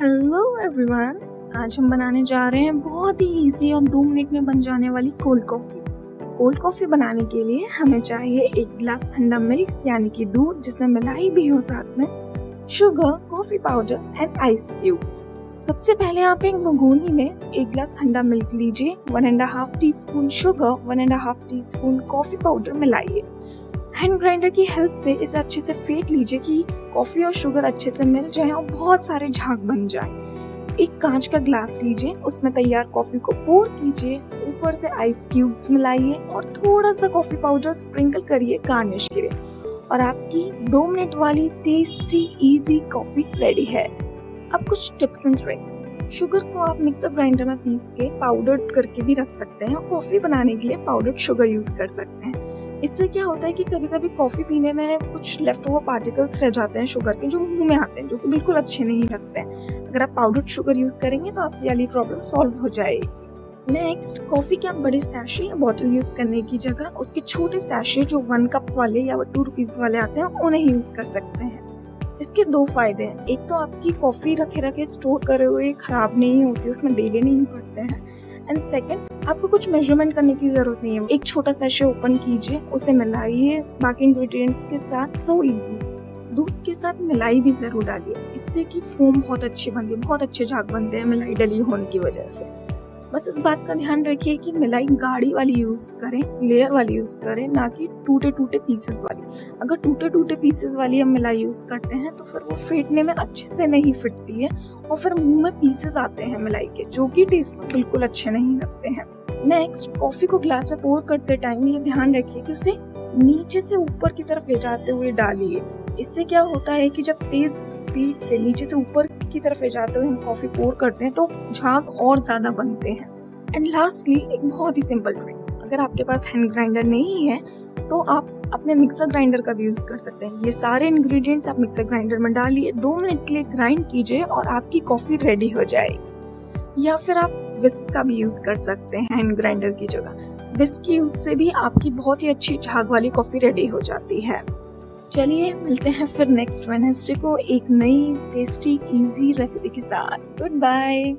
Hello everyone आज हम बनाने जा रहे हैं बहुत ही इजी और दो मिनट में बन जाने वाली कोल्ड कॉफ़ी कोल्ड कॉफ़ी बनाने के लिए हमें चाहिए एक गिलास ठंडा मिल्क यानी कि दूध, जिसमें मलाई भी हो साथ में sugar coffee powder and ice cubes सबसे पहले आप एक भगोनी में एक गिलास ठंडा मिल्क लीजिए one and half teaspoon sugar one and half teaspoon coffee powder मिलाइए। Hand grinder की हेल्प से इसे अच्छे से फेंट लीजिए कि कॉफ़ी और शुगर अच्छे से मिल जाए और बहुत सारे झाग बन जाए। एक कांच का ग्लास लीजिए, उसमें तैयार कॉफ़ी को पोर कीजिए, ऊपर से आइस क्यूब्स मिलाइए और थोड़ा सा कॉफ़ी पाउडर स्प्रिंकल करिए गार्निश के लिए और आपकी दो मिनट वाली टेस्टी इजी कॉफ़ी रेडी है। अब कुछ टिप्स एंड ट्रिक्स शुगर को आप मिक्सर ग्राइंडर में पीस के पाउडर करके भी रख सकते हैं और कॉफ़ी बनाने के लिए पाउडर शुगर यूज़ कर सकते हैं। इससे क्या होता है कि कभी कभी कॉफ़ी पीने में कुछ लेफ़्ट ओवर पार्टिकल्स रह जाते हैं शुगर के, जो मुँह में आते हैं, जो कि बिल्कुल अच्छे नहीं लगते हैं। अगर आप पाउडर्ड शुगर यूज़ करेंगे तो आपकी वाली प्रॉब्लम सॉल्व हो जाएगी। नेक्स्ट कॉफ़ी के आप बड़े सैशे या बॉटल यूज़ करने की जगह उसके छोटे सैशे जो वन कप वाले या टू रुपीज़ वाले आते हैं, उन्हें यूज़ कर सकते हैं। इसके दो फ़ायदे हैं। एक तो आपकी कॉफ़ी रखे रखे स्टोर करे हुए ख़राब नहीं होती, उसमें डेले नहीं पड़ते हैं। एंड सेकंड आपको कुछ मेज़रमेंट करने की ज़रूरत नहीं है। एक छोटा सैशे ओपन कीजिए, उसे मिलाइए। बाकी इंग्रेडिएंट्स के साथ सो इजी दूध के साथ मिलाई भी ज़रूर डालिए। इससे कि फोम बहुत अच्छी बनती है बहुत अच्छे झाग बनते हैं मिलाई डली होने की वजह से। बस इस बात का ध्यान रखिए कि मिलाई गाढ़ी वाली यूज़ करें लेयर वाली यूज़ करें, ना कि टूटे टूटे पीसेस वाली। अगर टूटे टूटे पीसेस वाली हम मिलाई यूज़ करते हैं तो फिर वो फेंटने में अच्छे से नहीं फिटती है और फिर मुँह में पीसेस आते हैं मिलाई के, जो कि टेस्ट में बिल्कुल अच्छे नहीं लगते हैं। नेक्स्ट कॉफ़ी को ग्लास में पोर करते टाइम ये ध्यान रखिए कि उसे नीचे से ऊपर की तरफ़ ले जाते हुए डालिए। इससे क्या होता है कि जब तेज स्पीड से नीचे से ऊपर की तरफ़ जाते हुए हम कॉफ़ी पोर करते हैं तो झाग और ज़्यादा बनते हैं। एंड लास्टली एक बहुत ही सिंपल ट्रिक अगर आपके पास हैंड ग्राइंडर नहीं है तो आप अपने मिक्सर ग्राइंडर का भी यूज़ कर सकते हैं। ये सारे इंग्रेडिएंट्स आप मिक्सर ग्राइंडर में डालिए, दो मिनट के लिए ग्राइंड कीजिए और आपकी कॉफ़ी रेडी हो जाएगी। या फिर आप विस्क का भी यूज़ कर सकते हैं हैंड ग्राइंडर की जगह। विस्क की यूज़ से भी आपकी बहुत ही अच्छी झाग वाली कॉफ़ी रेडी हो जाती है। चलिए, मिलते हैं फिर नेक्स्ट वेनसडे को एक नई टेस्टी इजी रेसिपी के साथ। Good bye